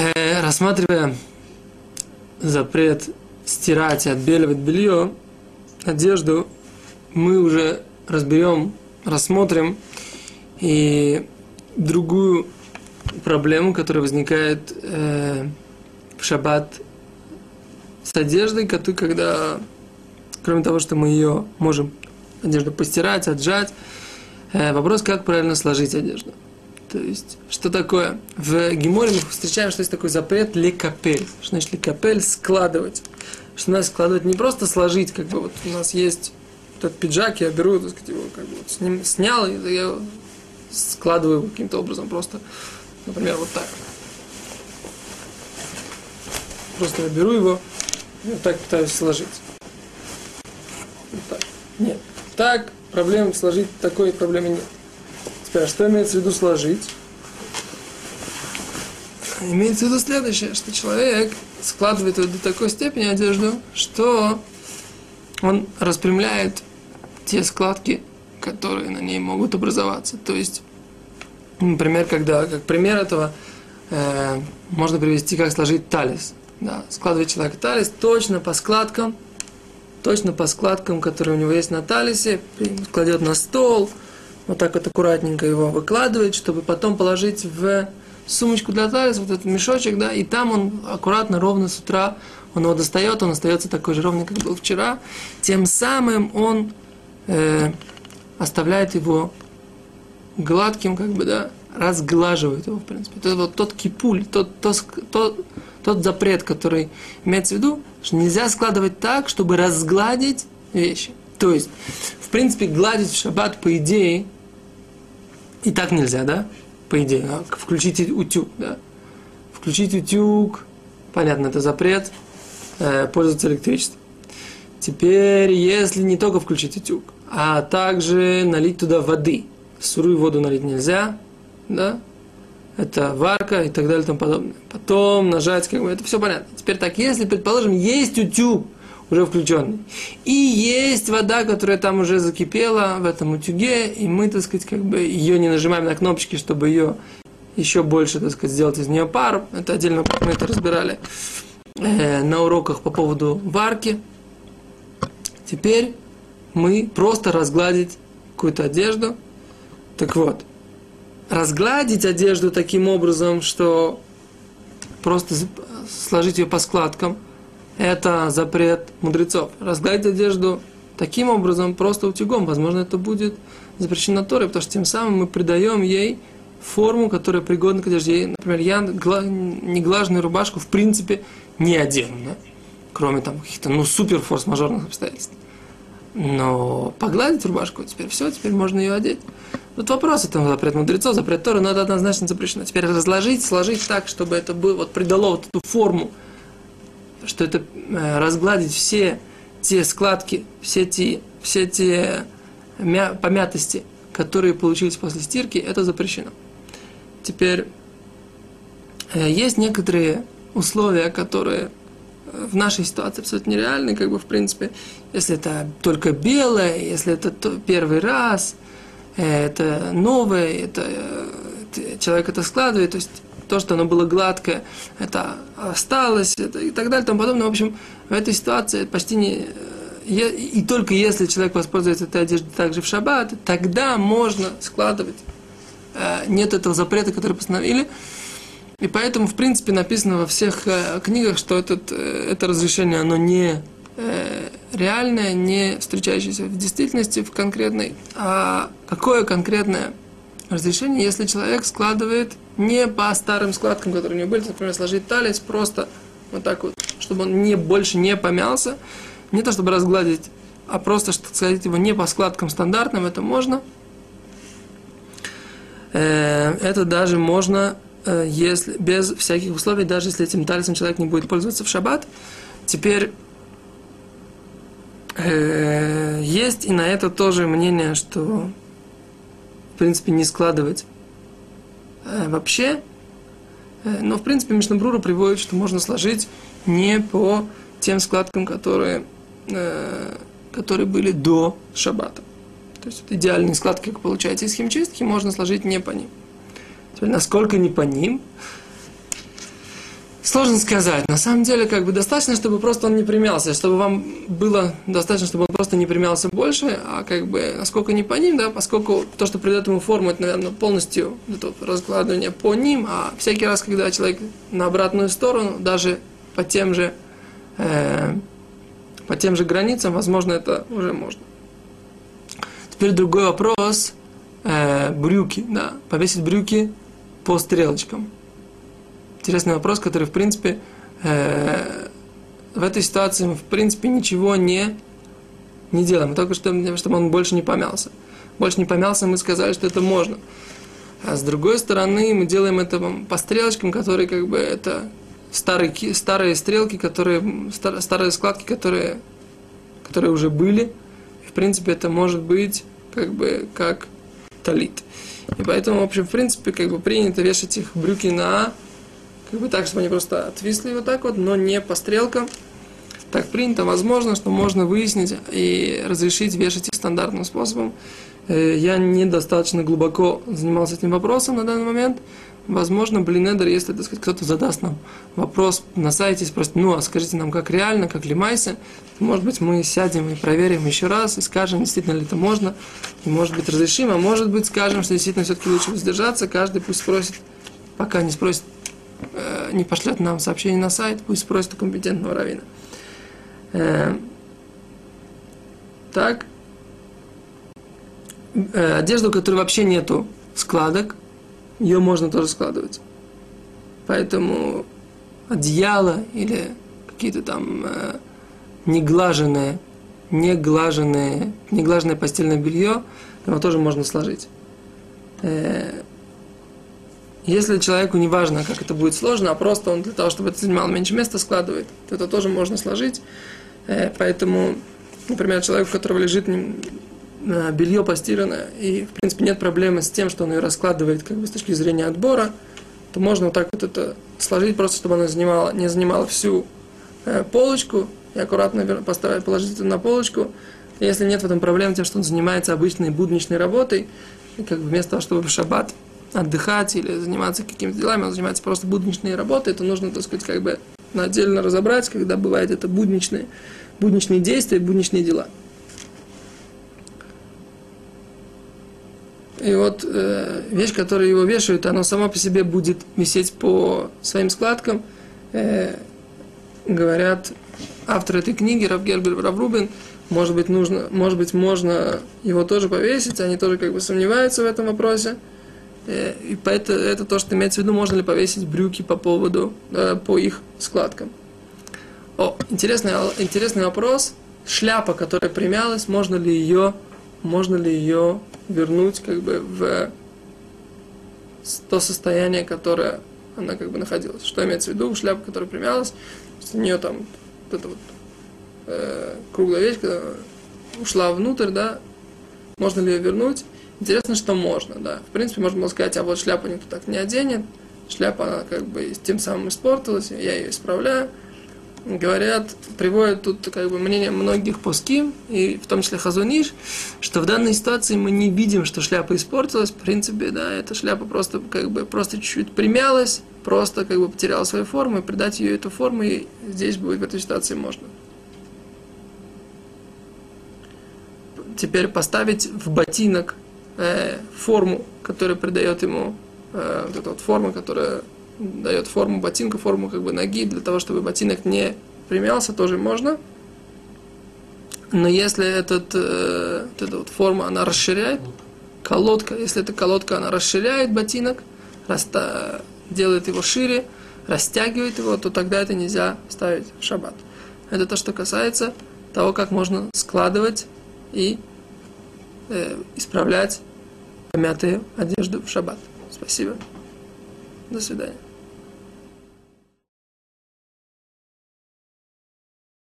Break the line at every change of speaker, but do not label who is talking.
Э, рассматривая запрет стирать и отбеливать белье, одежду, мы уже разберем, рассмотрим и другую проблему, которая возникает э, в шаббат с одеждой, когда, кроме того, что мы ее можем одежду постирать, отжать, э, вопрос, как правильно сложить одежду. То есть, что такое? В Геморе мы встречаем, что есть такой запрет лекапель. Что значит лекапель? Складывать. Что надо складывать не просто сложить, как бы вот у нас есть этот пиджак, я беру, так сказать, его как бы вот с ним снял, и я его складываю каким-то образом просто, например, вот так. Просто я беру его и вот так пытаюсь сложить. Вот так. Нет. Так проблем сложить такой проблемы нет. Теперь, а что имеется в виду сложить? Имеется в виду следующее, что человек складывает до такой степени одежду, что он распрямляет те складки, которые на ней могут образоваться. То есть, например, когда, как пример этого, э, можно привести, как сложить талис. Да, складывает человек талис точно по складкам, точно по складкам, которые у него есть на талисе, кладет на стол – вот так вот аккуратненько его выкладывает, чтобы потом положить в сумочку для талиса, вот этот мешочек, да, и там он аккуратно, ровно с утра, он его достает, он остается такой же ровный, как был вчера. Тем самым он э, оставляет его гладким, как бы, да, разглаживает его, в принципе. Это вот тот кипуль, тот, тот, тот, тот запрет, который имеется в виду, что нельзя складывать так, чтобы разгладить вещи. То есть, в принципе, гладить в шаббат, по идее, и так нельзя, да? По идее, а включить утюг, да? Включить утюг, понятно, это запрет, э, пользоваться электричеством. Теперь, если не только включить утюг, а также налить туда воды. Сырую воду налить нельзя, да? Это варка и так далее и тому подобное. Потом нажать, как бы, это все понятно. Теперь так, если, предположим, есть утюг, уже включенный. И есть вода, которая там уже закипела в этом утюге, и мы, так сказать, как бы ее не нажимаем на кнопочки, чтобы ее еще больше, так сказать, сделать из нее пар. Это отдельно мы это разбирали э, на уроках по поводу варки. Теперь мы просто разгладить какую-то одежду. Так вот, разгладить одежду таким образом, что просто сложить ее по складкам – это запрет мудрецов. Разгладить одежду таким образом, просто утюгом, возможно, это будет запрещено Торой, потому что тем самым мы придаем ей форму, которая пригодна к одежде. Например, я неглаженную рубашку в принципе не одену, да? кроме там каких-то ну, супер форс-мажорных обстоятельств. Но погладить рубашку, теперь все, теперь можно ее одеть. Тут вопрос, это запрет мудрецов, запрет Торы, но это однозначно запрещено. Теперь разложить, сложить так, чтобы это было, вот придало вот эту форму, что это э, разгладить все те складки, все те, все те мя, помятости, которые получились после стирки, это запрещено. Теперь э, есть некоторые условия, которые э, в нашей ситуации абсолютно нереальны, как бы в принципе, если это только белое, если это первый раз, это новое, это человек это складывает, то есть то, что оно было гладкое, это осталось, это, и так далее, и тому подобное. В общем, в этой ситуации почти не... И только если человек воспользуется этой одеждой также в шаббат, тогда можно складывать. Э, нет этого запрета, который постановили. И поэтому, в принципе, написано во всех э, книгах, что этот, э, это разрешение, оно не реальное, не встречающееся в действительности, в конкретной. А какое конкретное разрешение, если человек складывает не по старым складкам, которые у него были, например, сложить талис просто вот так вот, чтобы он не больше не помялся, не то чтобы разгладить, а просто, что складить его не по складкам стандартным, это можно. Э, это даже можно, э, если, без всяких условий, даже если этим талисом человек не будет пользоваться в шаббат. Теперь э, есть и на это тоже мнение, что принципе, не складывать э, вообще. Э, но, в принципе, Мишнабрура приводит, что можно сложить не по тем складкам, которые, э, которые были до шаббата. То есть вот идеальные складки, как получается из химчистки, можно сложить не по ним. Теперь, насколько не по ним, Сложно сказать. На самом деле, как бы достаточно, чтобы просто он не примялся, чтобы вам было достаточно, чтобы он просто не примялся больше, а как бы насколько не по ним, да, поскольку то, что придает ему форму, это, наверное, полностью это вот раскладывание по ним, а всякий раз, когда человек на обратную сторону, даже по тем же, э, по тем же границам, возможно, это уже можно. Теперь другой вопрос. Э, брюки, да, повесить брюки по стрелочкам интересный вопрос, который, в принципе, э, в этой ситуации мы, в принципе, ничего не, не делаем. Только что, чтобы он больше не помялся. Больше не помялся, мы сказали, что это можно. А с другой стороны, мы делаем это по стрелочкам, которые, как бы, это старые, старые стрелки, которые, стар, старые складки, которые, которые уже были. И, в принципе, это может быть, как бы, как талит. И поэтому, в общем, в принципе, как бы принято вешать их брюки на как бы так, чтобы они просто отвисли вот так вот, но не по стрелкам. Так принято, возможно, что можно выяснить и разрешить вешать их стандартным способом. Э, я недостаточно глубоко занимался этим вопросом на данный момент. Возможно, Блинедер, если так сказать, кто-то задаст нам вопрос на сайте, спросит, ну, а скажите нам, как реально, как лимайся, может быть, мы сядем и проверим еще раз и скажем, действительно ли это можно, и может быть, разрешим, а может быть, скажем, что действительно все-таки лучше воздержаться, каждый пусть спросит, пока не спросит э, не пошлет нам сообщение на сайт, пусть спросит у компетентного равина. Э, так, э, одежду, у которой вообще нету складок, ее можно тоже складывать. Поэтому одеяло или какие-то там э, неглаженные, неглаженные, неглаженное постельное белье, его тоже можно сложить. Э, если человеку не важно, как это будет сложно, а просто он для того, чтобы это занимало меньше места, складывает, то это тоже можно сложить. Э, поэтому, например, человек, у которого лежит белье постиранное, и, в принципе, нет проблемы с тем, что он ее раскладывает как бы с точки зрения отбора, то можно вот так вот это сложить, просто чтобы она занимала, не занимала всю э, полочку, и аккуратно поставить, положить это на полочку. если нет в этом проблем тем, что он занимается обычной будничной работой, и как бы вместо того, чтобы в шаббат отдыхать или заниматься какими-то делами, он занимается просто будничной работой, это нужно, так сказать, как бы отдельно разобрать, когда бывает это будничные, будничные действия, будничные дела. И вот э, вещь, которую его вешают, она сама по себе будет висеть по своим складкам. Э, говорят автор этой книги, Рав Гербер Раврубин, может быть, нужно, может быть, можно его тоже повесить, они тоже как бы сомневаются в этом вопросе. Э, и поэтому это то, что имеется в виду, можно ли повесить брюки по поводу, э, по их складкам. О, интересный, интересный вопрос. Шляпа, которая примялась, можно ли ее, можно ли ее вернуть как бы в то состояние, которое она как бы находилась. Что имеется в виду? Шляпа, которая примялась, у нее там вот эта вот э, круглая вещь, ушла внутрь, да, можно ли ее вернуть? Интересно, что можно, да. В принципе, можно было сказать, а вот шляпу никто так не оденет. Шляпа, она как бы тем самым испортилась, я ее исправляю. Говорят, приводят тут как бы мнение многих пуским, и в том числе Хазуниш, что в данной ситуации мы не видим, что шляпа испортилась. В принципе, да, эта шляпа просто как бы просто чуть-чуть примялась, просто как бы потеряла свою форму, и придать ее эту форму, и здесь будет в этой ситуации можно. Теперь поставить в ботинок э, форму, которая придает ему, э, вот эта вот форма, которая дает форму ботинка, форму как бы ноги, для того, чтобы ботинок не примялся, тоже можно. Но если этот, э, вот эта вот форма, она расширяет, колодка, если эта колодка, она расширяет ботинок, раста, делает его шире, растягивает его, то тогда это нельзя ставить в шаббат. Это то, что касается того, как можно складывать и э, исправлять помятую одежду в шаббат. Спасибо. До свидания.